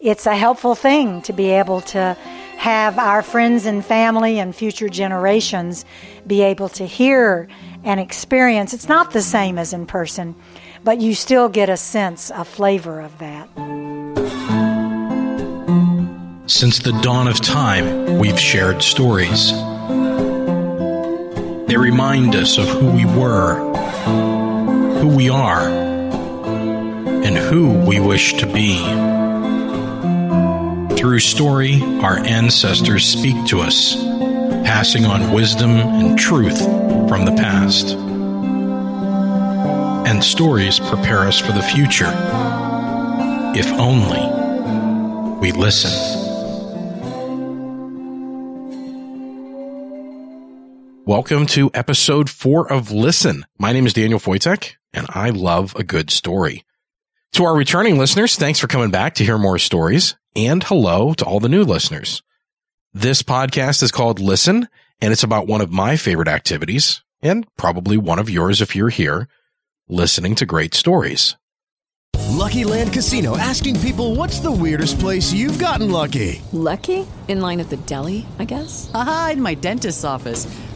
It's a helpful thing to be able to have our friends and family and future generations be able to hear and experience. It's not the same as in person, but you still get a sense, a flavor of that. Since the dawn of time, we've shared stories. They remind us of who we were, who we are, and who we wish to be. Through story, our ancestors speak to us, passing on wisdom and truth from the past. And stories prepare us for the future, if only we listen. Welcome to episode four of Listen. My name is Daniel Foytek, and I love a good story. To our returning listeners, thanks for coming back to hear more stories, and hello to all the new listeners. This podcast is called Listen, and it's about one of my favorite activities, and probably one of yours if you're here, listening to great stories. Lucky Land Casino asking people what's the weirdest place you've gotten lucky? Lucky? In line at the deli, I guess? Aha, in my dentist's office.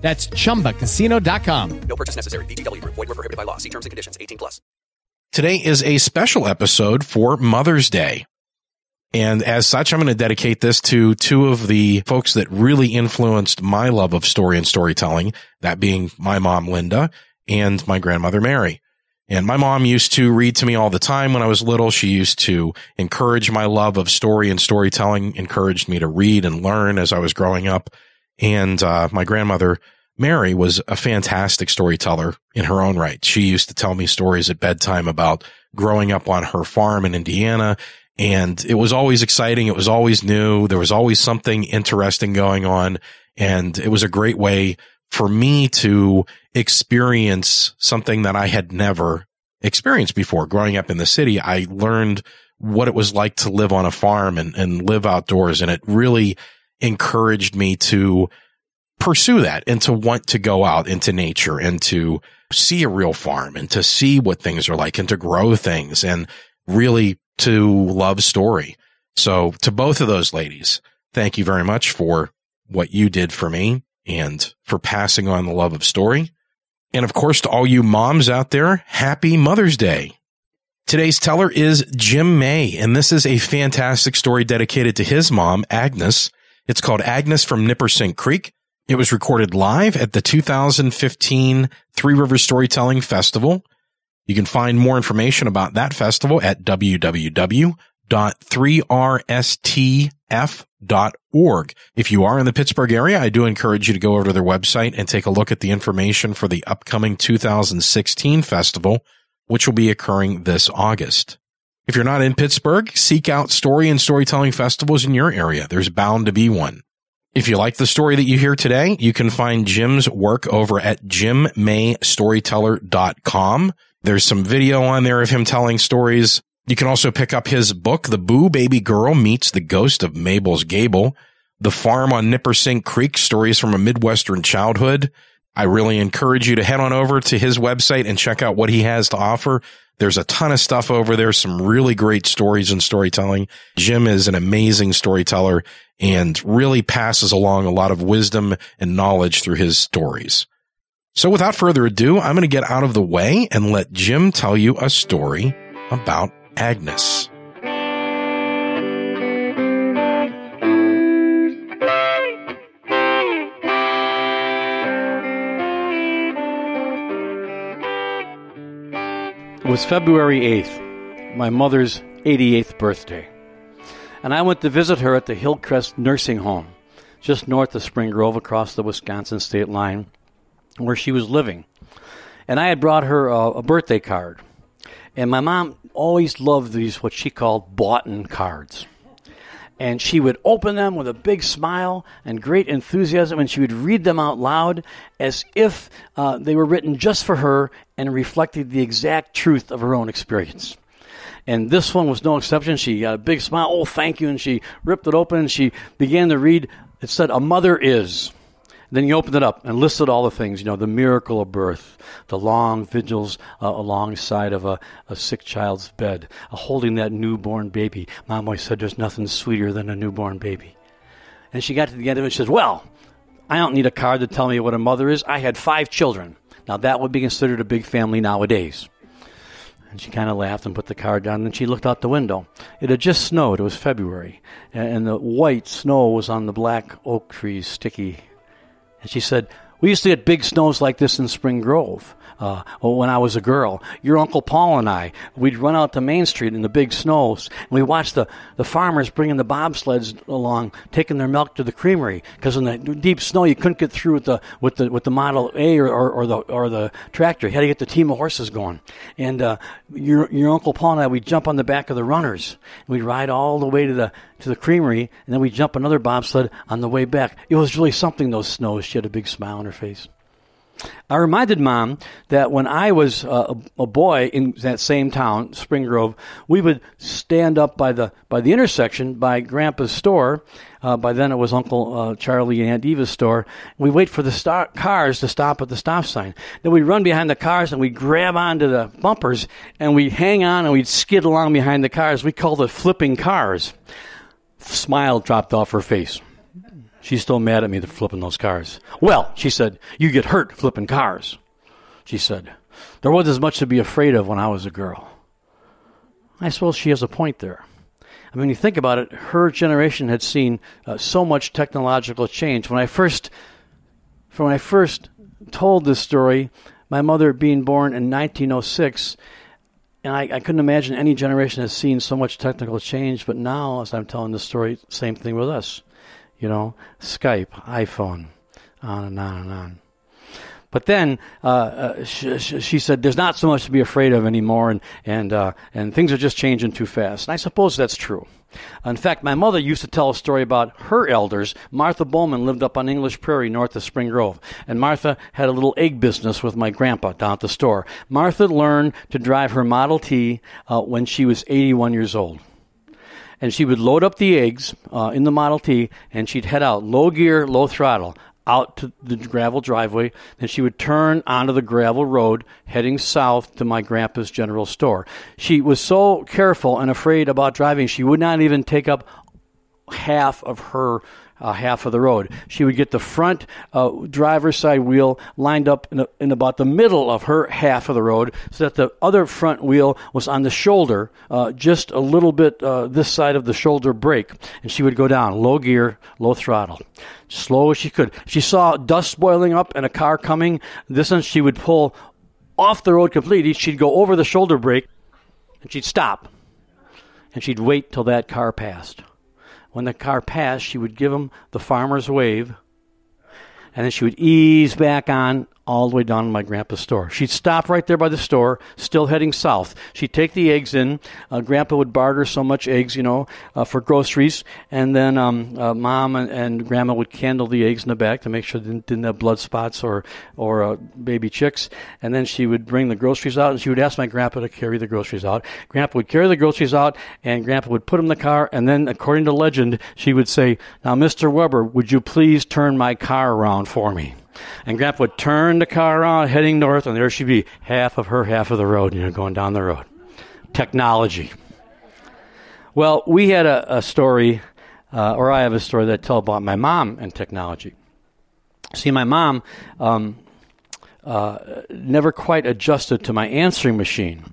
That's chumbacasino.com. No purchase necessary. VGW Group. Void were prohibited by law. See terms and conditions. 18 plus. Today is a special episode for Mother's Day. And as such, I'm going to dedicate this to two of the folks that really influenced my love of story and storytelling, that being my mom, Linda, and my grandmother, Mary. And my mom used to read to me all the time when I was little. She used to encourage my love of story and storytelling, encouraged me to read and learn as I was growing up. And uh, my grandmother, Mary, was a fantastic storyteller in her own right. She used to tell me stories at bedtime about growing up on her farm in Indiana. And it was always exciting. It was always new. There was always something interesting going on. And it was a great way for me to experience something that I had never experienced before. Growing up in the city, I learned what it was like to live on a farm and, and live outdoors. And it really encouraged me to pursue that and to want to go out into nature and to see a real farm and to see what things are like and to grow things and really to love story. So to both of those ladies, thank you very much for what you did for me and for passing on the love of story. And of course, to all you moms out there, happy Mother's Day. Today's teller is Jim May, and this is a fantastic story dedicated to his mom, Agnes. It's called Agnes from Nippersink Creek. It was recorded live at the 2015 Three Rivers Storytelling Festival. You can find more information about that festival at www.3rstf.org. If you are in the Pittsburgh area, I do encourage you to go over to their website and take a look at the information for the upcoming 2016 festival, which will be occurring this August. If you're not in Pittsburgh, seek out story and storytelling festivals in your area. There's bound to be one. If you like the story that you hear today, you can find Jim's work over at jimmaystoryteller.com. There's some video on there of him telling stories. You can also pick up his book, The Boo Baby Girl Meets the Ghost of Mabel's Gable, The Farm on Nippersink Creek, Stories from a Midwestern Childhood. I really encourage you to head on over to his website and check out what he has to offer. There's a ton of stuff over there, some really great stories and storytelling. Jim is an amazing storyteller and really passes along a lot of wisdom and knowledge through his stories. So without further ado, I'm going to get out of the way and let Jim tell you a story about Agnes. Was February 8th. my mother's 88th birthday. And I went to visit her at the Hillcrest Nursing Home, just north of Spring Grove across the Wisconsin state line, where she was living. And I had brought her a, a birthday card. And my mom always loved these, what she called boughten cards and she would open them with a big smile and great enthusiasm, and she would read them out loud as if uh, they were written just for her and reflected the exact truth of her own experience. And this one was no exception. She got a big smile, oh, thank you, and she ripped it open and she began to read. It said, A mother is. Then he opened it up and listed all the things, you know, the miracle of birth, the long vigils uh, alongside of a, a sick child's bed, uh, holding that newborn baby. Mom always said there's nothing sweeter than a newborn baby. And she got to the end of it and she says, Well, I don't need a card to tell me what a mother is. I had five children. Now, that would be considered a big family nowadays. And she kind of laughed and put the card down. And she looked out the window. It had just snowed. It was February. And the white snow was on the black oak trees, sticky and she said, We used to get big snows like this in Spring Grove uh, when I was a girl. Your Uncle Paul and I, we'd run out to Main Street in the big snows, and we watched the, the farmers bringing the bobsleds along, taking their milk to the creamery, because in the deep snow you couldn't get through with the with the with the Model A or, or, or the or the tractor. You had to get the team of horses going. And uh, your your Uncle Paul and I, we'd jump on the back of the runners, and we'd ride all the way to the to the creamery, and then we'd jump another bobsled on the way back. It was really something. Those snows. She had a big smile on her face. I reminded mom that when I was uh, a, boy in that same town, Spring Grove, we would stand up by the by the intersection by Grandpa's store. Uh, by then it was Uncle uh, Charlie and Aunt Eva's store. We wait for the star- cars to stop at the stop sign. Then we'd run behind the cars and we'd grab onto the bumpers and we'd hang on and we'd skid along behind the cars. We called it flipping cars. Smile dropped off her face. She's still mad at me for flipping those cars. Well, she said, you get hurt flipping cars. She said, there wasn't as much to be afraid of when I was a girl. I suppose she has a point there. I mean, you think about it, her generation had seen uh, so much technological change. When I first, from when I first told this story, my mother being born in 1906, and I, I, couldn't imagine any generation has seen so much technical change. But now, as I'm telling the story, same thing with us you know, Skype, iPhone, on and on and on. But then uh, uh, she, she, said, "There's not so much to be afraid of anymore, and and uh, and things are just changing too fast." And I suppose that's true. In fact, my mother used to tell a story about her elders. Martha Bowman lived up on English Prairie, north of Spring Grove, and Martha had a little egg business with my grandpa down at the store. Martha learned to drive her Model T uh, when she was 81 years old and she would load up the eggs uh, in the Model T, and she'd head out low gear, low throttle out to the gravel driveway. Then she would turn onto the gravel road, heading south to my grandpa's general store. She was so careful and afraid about driving, she would not even take up half of her uh, half of the road. She would get the front uh, driver's side wheel lined up in, a, in, about the middle of her half of the road so that the other front wheel was on the shoulder, uh, just a little bit uh, this side of the shoulder break. And she would go down, low gear, low throttle, slow as she could. She saw dust boiling up and a car coming. This one she would pull off the road completely. She'd go over the shoulder break and she'd stop. And she'd wait till that car passed when the car passed, she would give him the farmer's wave, and then she would ease back on all the way down to my grandpa's store. She'd stop right there by the store, still heading south. She'd take the eggs in. Uh, Grandpa would barter so much eggs, you know, uh, for groceries, and then um, uh, Mom and, and, Grandma would candle the eggs in the back to make sure they didn't, didn't have blood spots or or uh, baby chicks. And then she would bring the groceries out, and she would ask my Grandpa to carry the groceries out. Grandpa would carry the groceries out, and Grandpa would put them in the car, and then, according to legend, she would say, "Now, Mr. Weber, would you please turn my car around for me?" And Grandpa would turn the car around, heading north, and there she'd be half of her half of the road, you know, going down the road. Technology. Well, we had a, a story, uh, or I have a story that I tell about my mom and technology. See, my mom um, uh, never quite adjusted to my answering machine.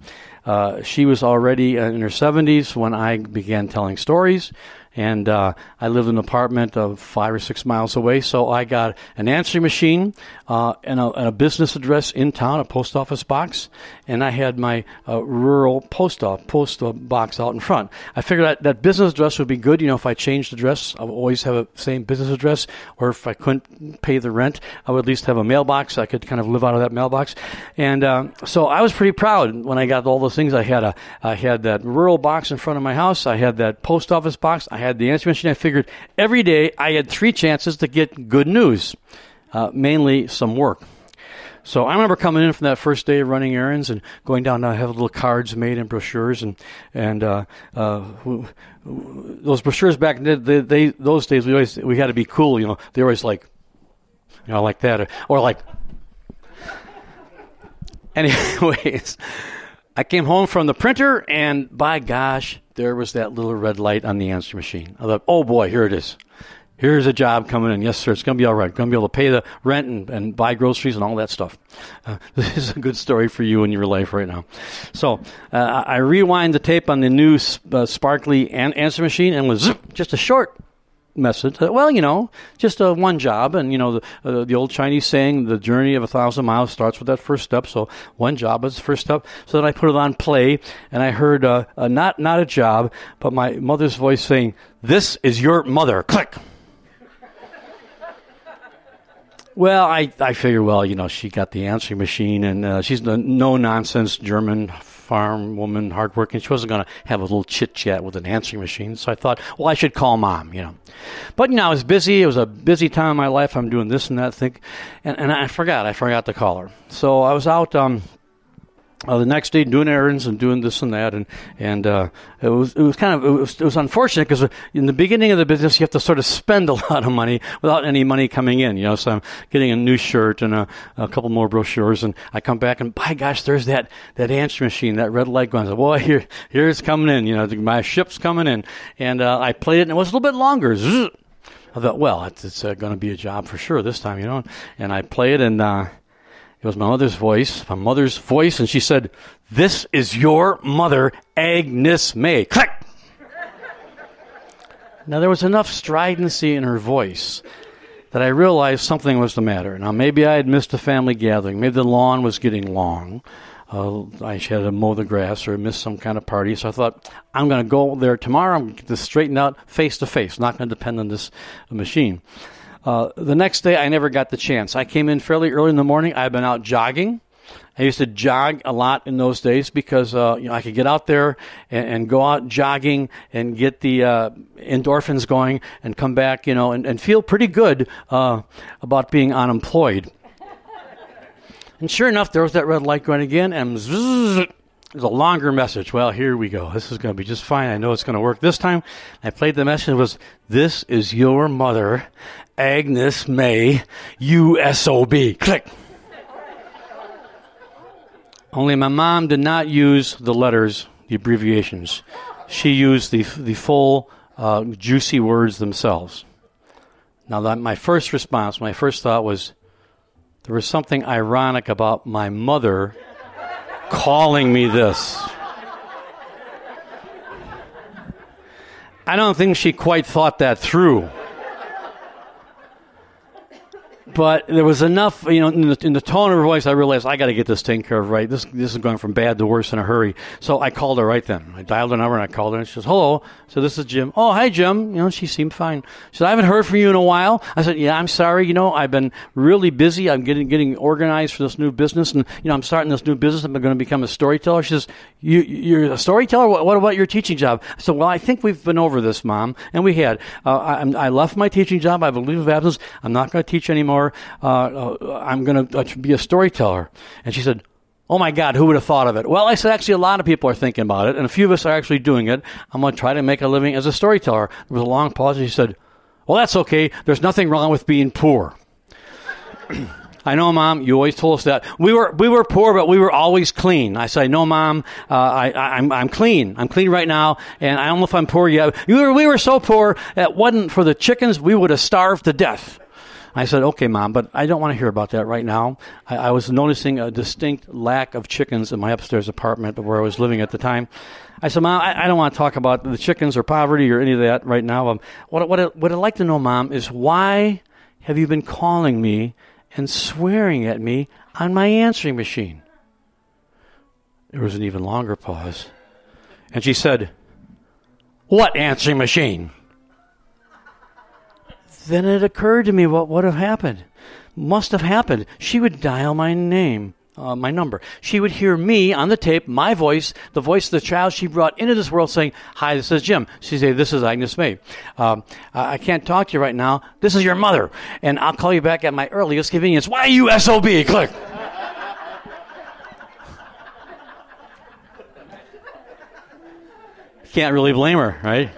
uh, she was already in her 70s when I began telling stories. And uh, I lived in an apartment of five or six miles away, so I got an answering machine uh, and, a, and a business address in town, a post office box, and I had my uh, rural post office post box out in front. I figured that, that business address would be good. You know, if I changed address, I would always have a same business address, or if I couldn't pay the rent, I would at least have a mailbox. I could kind of live out of that mailbox, and uh, so I was pretty proud when I got all those things. I had a I had that rural box in front of my house. I had that post office box. I had the answer machine. I figured every day I had three chances to get good news, uh, mainly some work. So I remember coming in from that first day of running errands and going down to have little cards made and brochures and and uh, uh, those brochures back then they, they, those days we always we had to be cool you know they always like you know like that or, or like anyways I came home from the printer and by gosh there was that little red light on the answer machine. I thought, oh boy, here it is. Here's a job coming in. Yes, sir. It's going to be all right. Going to be able to pay the rent and, and buy groceries and all that stuff. Uh, this is a good story for you in your life right now. So uh, I rewind the tape on the new uh, sparkly an- answer machine and was just a short message. Well, you know, just uh, one job, and you know the uh, the old Chinese saying, "The journey of a thousand miles starts with that first step." So one job is the first step. So then I put it on play, and I heard uh, not not a job, but my mother's voice saying, "This is your mother." Click. Well, I, I figure, well, you know, she got the answering machine, and uh, she's a no nonsense German farm woman, hardworking. She wasn't going to have a little chit chat with an answering machine. So I thought, well, I should call mom, you know. But, you know, I was busy. It was a busy time in my life. I'm doing this and that thing. And, and I forgot. I forgot to call her. So I was out um, uh, the next day doing errands and doing this and that, and and uh, it was it was kind of it was, it was unfortunate because in the beginning of the business you have to sort of spend a lot of money without any money coming in, you know. So I'm getting a new shirt and a, a couple more brochures, and I come back and by gosh, there's that that answer machine, that red light going. Boy, here here it's coming in, you know, my ship's coming in, and uh, I played it, and it was a little bit longer. Zzz. I thought, well, it's, it's uh, going to be a job for sure this time, you know. And I play it, and uh, was my mother's voice, my mother's voice, and she said, This is your mother, Agnes May. Click! now, there was enough stridency in her voice that I realized something was the matter. Now, maybe I had missed a family gathering. Maybe the lawn was getting long. Uh, I had to mow the grass or miss some kind of party. So I thought, I'm going to go there tomorrow. I'm going to get this straightened out face to face. Not going to depend on this machine. Uh, the next day, I never got the chance. I came in fairly early in the morning. I've been out jogging. I used to jog a lot in those days because uh, you know I could get out there and, and go out jogging and get the uh, endorphins going and come back, you know, and, and feel pretty good uh, about being unemployed. and sure enough, there was that red light going again, and zzz, a longer message. Well, here we go. This is going to be just fine. I know it's going to work this time. I played the message. Was, "This is your mother, Agnes May, USOB." Click. Only my mom did not use the letters, the abbreviations. She used the the full, uh, juicy words themselves. Now, that my first response, my first thought was, there was something ironic about my mother calling me this. I don't think she quite thought that through but there was enough, you know, in the, in the tone of her voice, I realized I got to get this taken care of right. This this is going from bad to worse in a hurry. So I called her right then. I dialed her number and I called her and she says, "Hello." So this is Jim. Oh, hi Jim. You know, she seemed fine. She said, "I haven't heard from you in a while." I said, "Yeah, I'm sorry. You know, I've been really busy. I'm getting getting organized for this new business, and you know, I'm starting this new business. I'm going to become a storyteller." She says, "You you're a storyteller? What, what about your teaching job?" I said, "Well, I think we've been over this, Mom, and we had. Uh, I, I left my teaching job. I have a leave of absence. I'm not going to teach anymore." Uh, uh, I'm going to uh, be a storyteller. And she said, Oh my God, who would have thought of it? Well, I said, actually, a lot of people are thinking about it, and a few of us are actually doing it. I'm going to try to make a living as a storyteller. There was a long pause, and she said, Well, that's okay. There's nothing wrong with being poor. I know, Mom. You always told us that we were we were poor, but we were always clean. I said, "No, Mom. Uh, I, I, am I'm clean. I'm clean right now, and I don't know if I'm poor yet. We were we were so poor that wasn't for the chickens, we would have starved to death." I said, okay, mom, but I don't want to hear about that right now. I, I was noticing a distinct lack of chickens in my upstairs apartment where I was living at the time. I said, Mom, I, I don't want to talk about the chickens or poverty or any of that right now. Um, what, what, I, what I'd like to know, Mom, is why have you been calling me and swearing at me on my answering machine? There was an even longer pause. And she said, What answering machine? Then it occurred to me what would have happened. Must have happened. She would dial my name. Uh, my number. She would hear me on the tape, my voice, the voice of the child she brought into this world saying, Hi, this is Jim. She'd say, This is Agnes May. Um, I can't talk to you right now. This is your mother. And I'll call you back at my earliest convenience. Why you SOB? Click. Can't really blame her, right?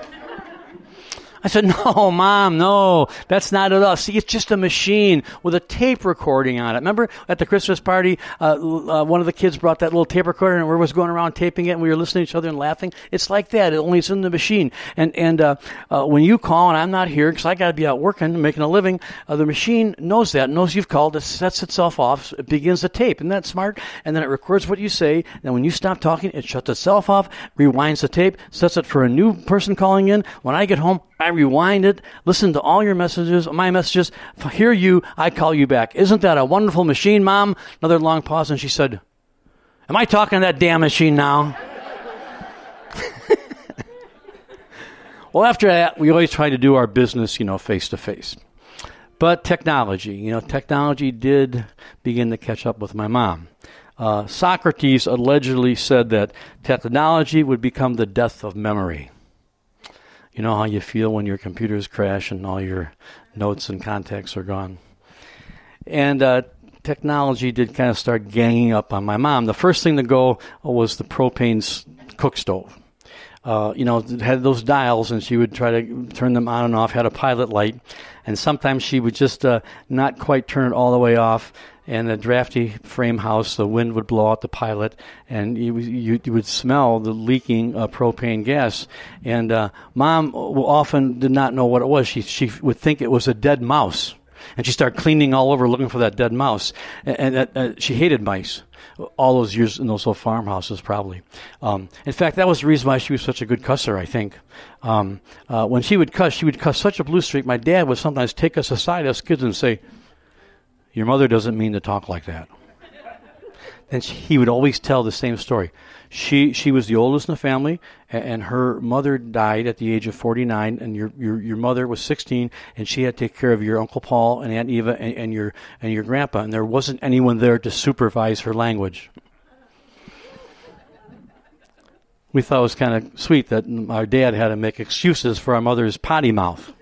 Said, No, mom, no, that's not at all. See, it's just a machine with a tape recording on it. Remember at the Christmas party, uh, uh, one of the kids brought that little tape recorder and we was going around taping it and we were listening to each other and laughing? It's like that, only it's in the machine. And, and uh, uh when you call and I'm not here because I got to be out working, making a living, uh, the machine knows that, knows you've called, it sets itself off, it begins the tape. Isn't that smart? And then it records what you say. And when you stop talking, it shuts itself off, rewinds the tape, sets it for a new person calling in. When I get home, I rewind it, listen to all your messages, my messages, hear you, I call you back. Isn't that a wonderful machine, Mom? Another long pause, and she said, Am I talking to that damn machine now? well, after that, we always try to do our business, you know, face to face. But technology, you know, technology did begin to catch up with my mom. Uh, Socrates allegedly said that technology would become the death of memory. You know how you feel when your computers crash and all your notes and contacts are gone. And uh, technology did kind of start ganging up on my mom. The first thing to go was the propane cook stove. Uh, you know, had those dials, and she would try to turn them on and off. Had a pilot light, and sometimes she would just uh, not quite turn it all the way off, and a drafty frame house, the wind would blow out the pilot, and you, you, you would smell the leaking uh, propane gas. And uh, mom often did not know what it was. She, she would think it was a dead mouse. And she started cleaning all over looking for that dead mouse. And, and uh, she hated mice all those years in those old farmhouses, probably. Um, in fact, that was the reason why she was such a good cusser, I think. Um, uh, when she would cuss, she would cuss such a blue streak. My dad would sometimes take us aside, us kids, and say, your mother doesn't mean to talk like that. And she, he would always tell the same story. She she was the oldest in the family, and, and, her mother died at the age of 49, and your, your your mother was 16, and she had to take care of your uncle Paul and Aunt Eva and, and your and your grandpa, and there wasn't anyone there to supervise her language. We thought it was kind of sweet that our dad had to make excuses for our mother's potty mouth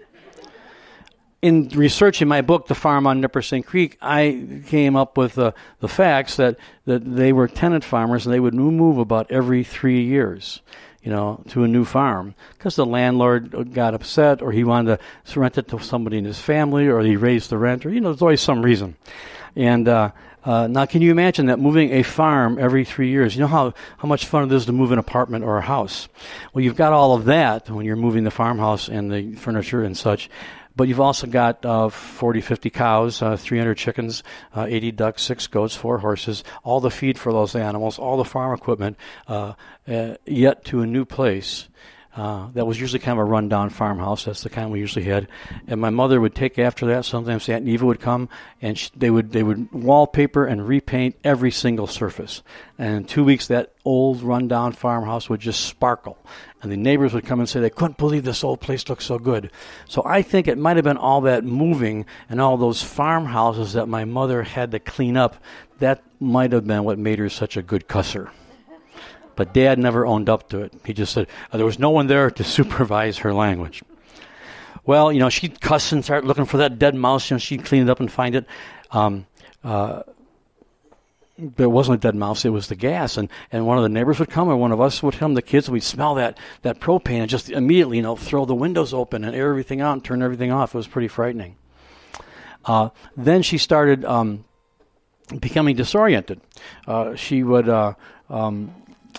in researching my book, The Farm on Nippersink Creek, I came up with uh, the facts that, that they were tenant farmers and they would move about every three years, you know, to a new farm because the landlord got upset or he wanted to rent it to somebody in his family or he raised the rent or, you know, there's always some reason. And uh, uh, now, can you imagine that moving a farm every three years? You know how, how much fun it is to move an apartment or a house? Well, you've got all of that when you're moving the farmhouse and the furniture and such. But you've also got uh, 40, 50 cows, uh, 300 chickens, uh, 80 ducks, six goats, four horses, all the feed for those animals, all the farm equipment, uh, uh, yet to a new place. Uh, that was usually kind of a rundown farmhouse. That's the kind we usually had. And my mother would take after that. Sometimes Aunt Eva would come, and she, they would they would wallpaper and repaint every single surface. And in two weeks, that old rundown farmhouse would just sparkle. And the neighbors would come and say they couldn't believe this old place looked so good. So I think it might have been all that moving and all those farmhouses that my mother had to clean up. That might have been what made her such a good cusser. But dad never owned up to it. He just said there was no one there to supervise her language. Well, you know, she'd cuss and start looking for that dead mouse. You know, she'd clean it up and find it. Um, uh, but it wasn't a dead mouse, it was the gas. And, and one of the neighbors would come, or one of us would come, the kids, and we'd smell that, that propane and just immediately, you know, throw the windows open and air everything out and turn everything off. It was pretty frightening. Uh, then she started um, becoming disoriented. Uh, she would uh, um,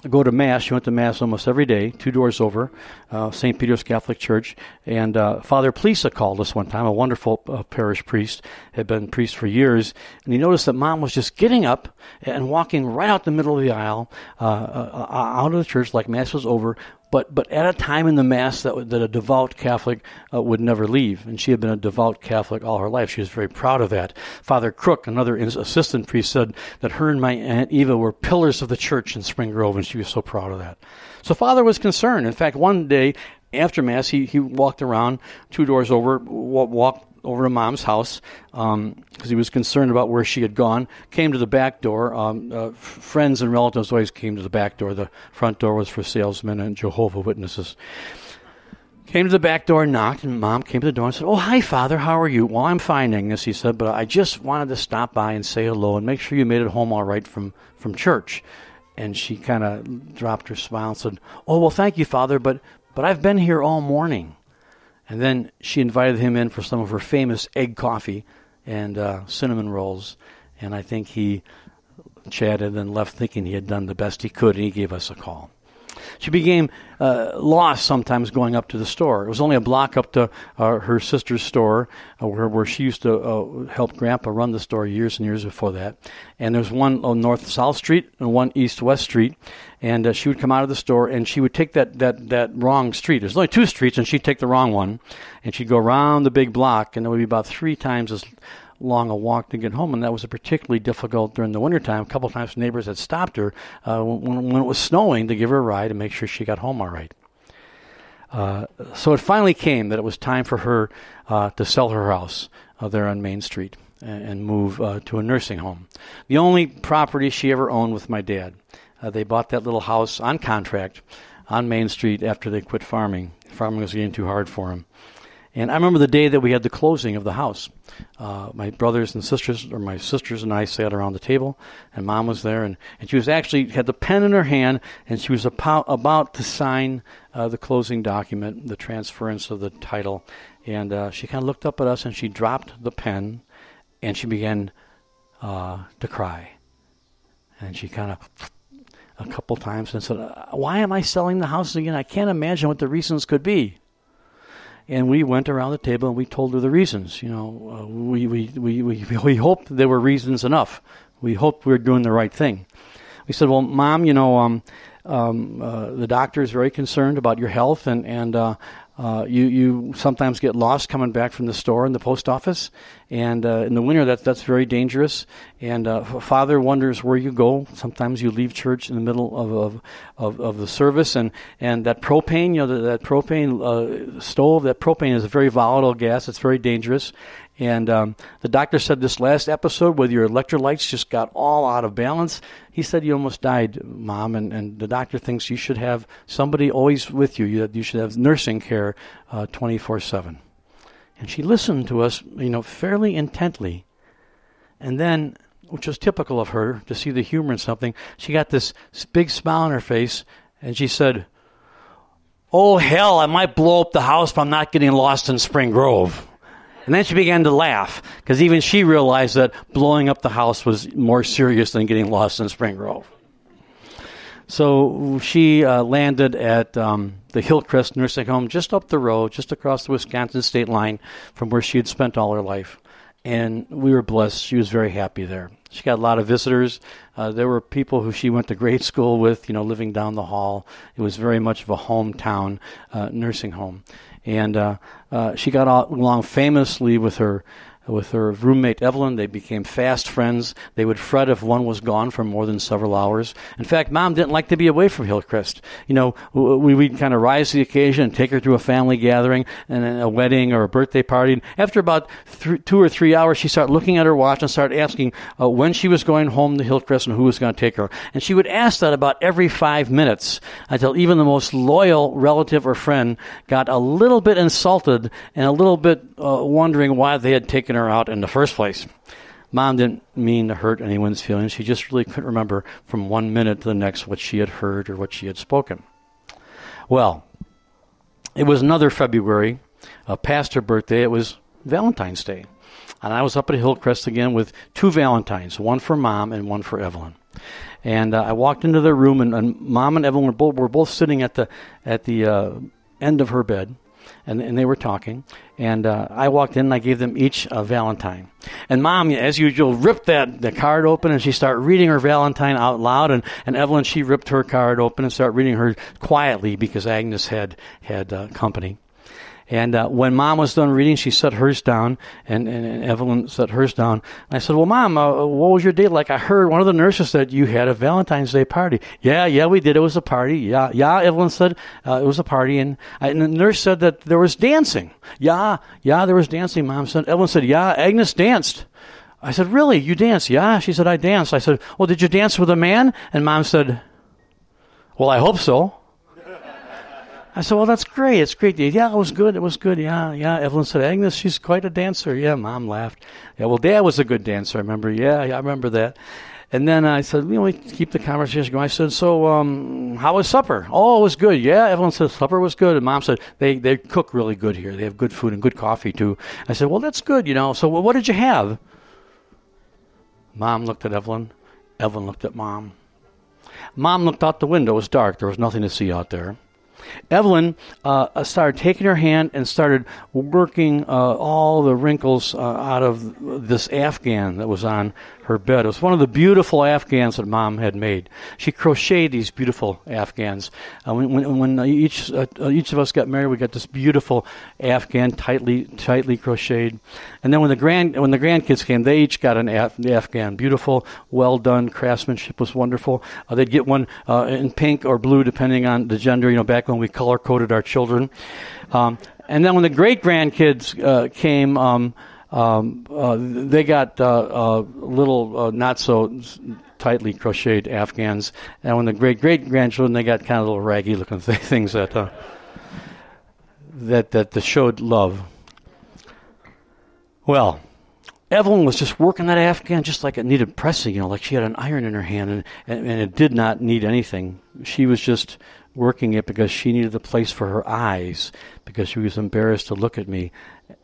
go to mass. She went to mass almost every day, two doors over, uh, St. Peter's Catholic Church. And uh, Father Plisa called us one time, a wonderful uh, parish priest, had been priest for years, and he noticed that mom was just getting up and walking right out the middle of the aisle, uh, uh, uh, out of the church like mass was over, but but at a time in the mass that that a devout Catholic uh, would never leave, and she had been a devout Catholic all her life. She was very proud of that. Father Crook, another assistant priest, said that her and my aunt Eva were pillars of the church in Spring Grove, and she was so proud of that. So Father was concerned. In fact, one day after mass, he he walked around two doors over, walked over to mom's house because um, he was concerned about where she had gone. Came to the back door. Um, uh, friends and relatives always came to the back door. The front door was for salesmen and Jehovah Witnesses. Came to the back door, knocked, and mom came to the door and said, "Oh, hi, father. How are you?" "Well, I'm fine, Agnes," he said, "but I just wanted to stop by and say hello and make sure you made it home all right from from church." And she kind of dropped her smile and said, "Oh, well, thank you, father, but but I've been here all morning." And then she invited him in for some of her famous egg coffee and uh, cinnamon rolls. And I think he chatted and left thinking he had done the best he could, and he gave us a call. She became uh, lost sometimes going up to the store. It was only a block up to uh, her sister's store uh, where, where she used to uh, help Grandpa run the store years and years before that. And there's one on North South Street and one East West Street. And uh, she would come out of the store and she would take that, that, that wrong street. There's only two streets, and she'd take the wrong one. And she'd go around the big block, and it would be about three times as long a walk to get home, and that was particularly difficult during the wintertime. A couple of times neighbors had stopped her uh, when, when, it was snowing to give her a ride and make sure she got home all right. Uh, so it finally came that it was time for her uh, to sell her house uh, there on Main Street and, and move uh, to a nursing home. The only property she ever owned with my dad. Uh, they bought that little house on contract on Main Street after they quit farming. Farming was getting too hard for them. And I remember the day that we had the closing of the house. Uh, my brothers and sisters, or my sisters and I, sat around the table, and Mom was there, and, and she was actually had the pen in her hand, and she was about, about to sign uh, the closing document, the transference of the title, and uh, she kind of looked up at us, and she dropped the pen, and she began uh, to cry, and she kind of a couple times and said, "Why am I selling the house again? I can't imagine what the reasons could be." And we went around the table and we told her the reasons. You know, uh, we, we, we, we, we hoped there were reasons enough. We hoped we were doing the right thing. We said, well, mom, you know, um, um, uh, the doctor is very concerned about your health, and and uh, uh, you you sometimes get lost coming back from the store and the post office, and uh, in the winter that's that's very dangerous. And uh, father wonders where you go. Sometimes you leave church in the middle of of, of, of the service, and, and that propane, you know, that, that propane uh, stove, that propane is a very volatile gas. It's very dangerous, and um, the doctor said this last episode, where your electrolytes just got all out of balance, he said you almost died, mom. And, and the doctor thinks you should have somebody always with you. You, you should have nursing care uh, 24 uh, 7. And she listened to us, you know, fairly intently. And then, which was typical of her, to see the humor in something, she got this big smile on her face and she said, Oh, hell, I might blow up the house if I'm not getting lost in Spring Grove. And then she began to laugh because even she realized that blowing up the house was more serious than getting lost in Spring Grove. So she uh, landed at um, the Hillcrest Nursing Home just up the road, just across the Wisconsin state line from where she had spent all her life. And we were blessed. She was very happy there. She got a lot of visitors. Uh, there were people who she went to grade school with, you know, living down the hall. It was very much of a hometown uh, nursing home and uh, uh, she got along famously with her with her roommate Evelyn. They became fast friends. They would fret if one was gone for more than several hours. In fact, Mom didn't like to be away from Hillcrest. You know, we, would kind of rise to the occasion and take her to a family gathering and a wedding or a birthday party. And after about th- two or three hours, she started looking at her watch and started asking uh, when she was going home to Hillcrest and who was going to take her. And she would ask that about every five minutes until even the most loyal relative or friend got a little bit insulted and a little bit uh, wondering why they had taken her out in the first place. Mom didn't mean to hurt anyone's feelings. She just really couldn't remember from one minute to the next what she had heard or what she had spoken. Well, it was another February, uh, past her birthday. It was Valentine's Day. And I was up at Hillcrest again with two Valentines, one for mom and one for Evelyn. And uh, I walked into their room, and, and Mom and Evelyn were both, were both sitting at the at the uh, end of her bed, and, and they were talking. And uh, I walked in, and I gave them each a Valentine. And Mom, as usual, ripped that the card open, and she started reading her Valentine out loud. And, and Evelyn, she ripped her card open and started reading her quietly because Agnes had had uh, company. And uh, when mom was done reading, she set hers down, and, and, and Evelyn set hers down. And I said, Well, mom, uh, what was your day like? I heard one of the nurses said you had a Valentine's Day party. Yeah, yeah, we did. It was a party. Yeah, yeah, Evelyn said uh, it was a party. And, I, and the nurse said that there was dancing. Yeah, yeah, there was dancing, mom said. Evelyn said, Yeah, Agnes danced. I said, Really? You danced? Yeah. She said, I danced. I said, Well, did you dance with a man? And mom said, Well, I hope so. I said, well, that's great. It's great. Yeah, it was good. It was good. Yeah, yeah. Evelyn said, Agnes, she's quite a dancer. Yeah, mom laughed. Yeah, well, dad was a good dancer. I remember. Yeah, yeah I remember that. And then I said, you know, we keep the conversation going. I said, so um, how was supper? Oh, it was good. Yeah, Evelyn said supper was good. And mom said, they, they cook really good here. They have good food and good coffee, too. I said, well, that's good, you know. So well, what did you have? Mom looked at Evelyn. Evelyn looked at mom. Mom looked out the window. It was dark. There was nothing to see out there. Evelyn uh, started taking her hand and started working uh, all the wrinkles uh, out of this afghan that was on her bed. It was one of the beautiful afghans that mom had made. She crocheted these beautiful afghans. Uh, when, when, when each uh, each of us got married, we got this beautiful afghan, tightly tightly crocheted. And then when the grand when the grandkids came, they each got an Af- afghan. Beautiful, well done. Craftsmanship was wonderful. Uh, they'd get one uh, in pink or blue, depending on the gender. You know, back when we color coded our children. Um, and then when the great grandkids uh, came. Um, um, uh, they got uh, uh, little, uh, not so tightly crocheted Afghans, and when the great great grandchildren, they got kind of little raggy looking th- things that uh, that that showed love. Well, Evelyn was just working that Afghan just like it needed pressing, you know, like she had an iron in her hand, and, and, and it did not need anything. She was just working it because she needed a place for her eyes because she was embarrassed to look at me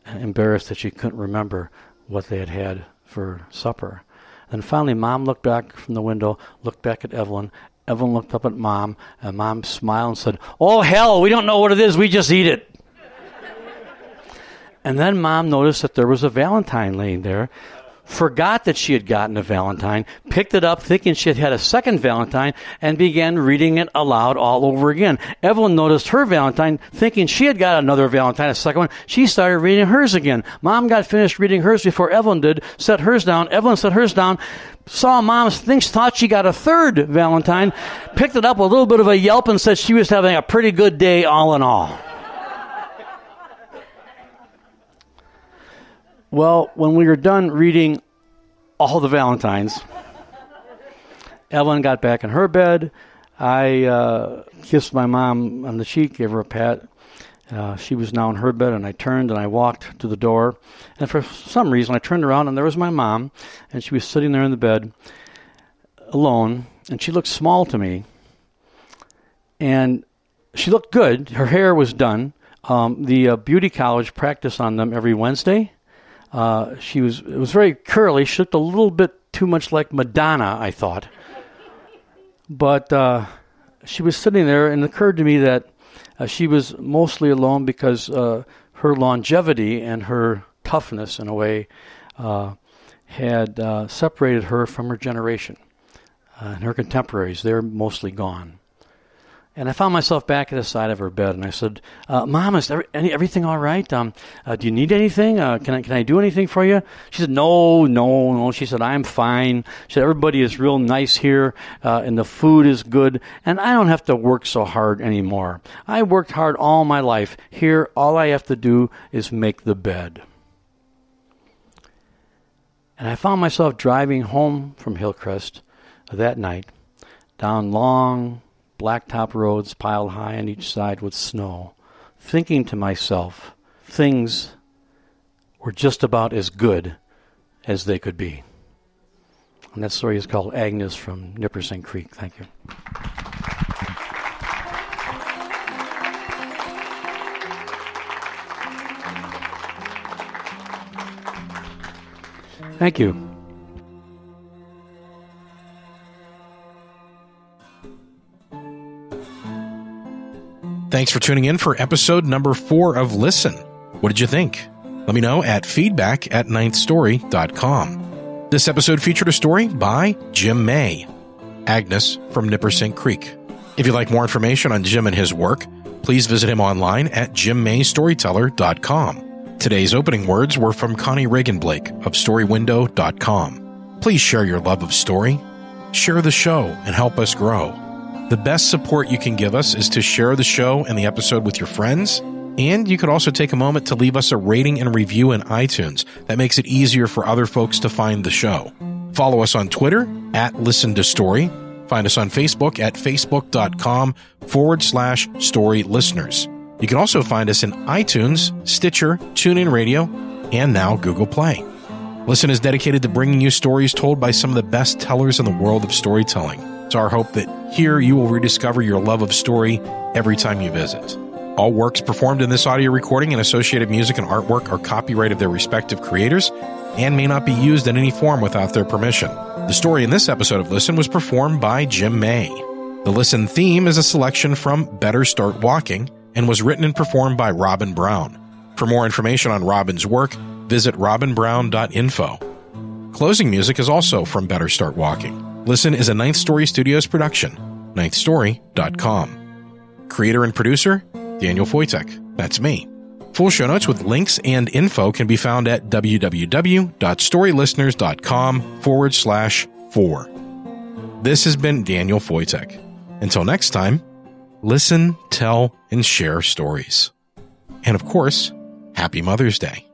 embarrassed that she couldn't remember what they had had for supper. And finally, Mom looked back from the window, looked back at Evelyn. Evelyn looked up at Mom, and Mom smiled and said, Oh, hell, we don't know what it is, we just eat it. and then Mom noticed that there was a Valentine laying there, forgot that she had gotten a Valentine, picked it up thinking she had had a second Valentine, and began reading it aloud all over again. Evelyn noticed her Valentine, thinking she had got another Valentine, a second one. She started reading hers again. Mom got finished reading hers before Evelyn did, set hers down. Evelyn set hers down, saw mom, thinks, thought she got a third Valentine, picked it up with a little bit of a yelp and said she was having a pretty good day all in all. Well, when we were done reading all the Valentines, Evelyn got back in her bed. I uh, kissed my mom on the cheek, gave her a pat. Uh, she was now in her bed, and I turned and I walked to the door. And for some reason, I turned around, and there was my mom, and she was sitting there in the bed alone, and she looked small to me. And she looked good. Her hair was done. Um, the uh, beauty college practice on them every Wednesday. Uh, she was it was very curly. She looked a little bit too much like Madonna, I thought. But uh, she was sitting there, and it occurred to me that uh, she was mostly alone because uh, her longevity and her toughness, in a way, uh, had separated her from her generation and her contemporaries. They're mostly gone. And I found myself back at the side of her bed, and I said, uh, "Mom, is there any, everything all right? Um, uh, do you need anything? Uh, can I can I do anything for you?" She said, "No, no, no." She said, "I'm fine." She said, "Everybody is real nice here, uh, and the food is good, and I don't have to work so hard anymore. I worked hard all my life. Here, all I have to do is make the bed." And I found myself driving home from Hillcrest that night, down long blacktop roads piled high on each side with snow, thinking to myself, things were just about as good as they could be. And that story is called Agnes from Nippersink Creek. Thank you. Thank you. Thanks for tuning in for episode number four of Listen. What did you think? Let me know at feedback at ninthstory.com. This episode featured a story by Jim May, Agnes from Nippersink Creek. If you'd like more information on Jim and his work, please visit him online at jimmaystoryteller.com. Today's opening words were from Connie Regan-Blake of storywindow.com. Please share your love of story, share the show, and help us grow. The best support you can give us is to share the show and the episode with your friends. And you could also take a moment to leave us a rating and review in iTunes. That makes it easier for other folks to find the show. Follow us on Twitter at Listen to Story Find us on Facebook at facebook.com forward slash story listeners. You can also find us in iTunes, Stitcher, TuneIn Radio, and now Google Play. Listen is dedicated to bringing you stories told by some of the best tellers in the world of storytelling. It's our hope that here you will rediscover your love of story every time you visit. All works performed in this audio recording and associated music and artwork are copyright of their respective creators and may not be used in any form without their permission. The story in this episode of Listen was performed by Jim May. The Listen theme is a selection from Better Start Walking and was written and performed by Robin Brown. For more information on Robin's work, visit robinbrown.info. Closing music is also from Better Start Walking. Listen is a Ninth Story Studios production, ninthstory.com. Creator and producer, Daniel Foytik. That's me. Full show notes with links and info can be found at www.storylisteners.com forward slash four. This has been Daniel Foytik. Until next time, listen, tell, and share stories. And of course, happy Mother's Day.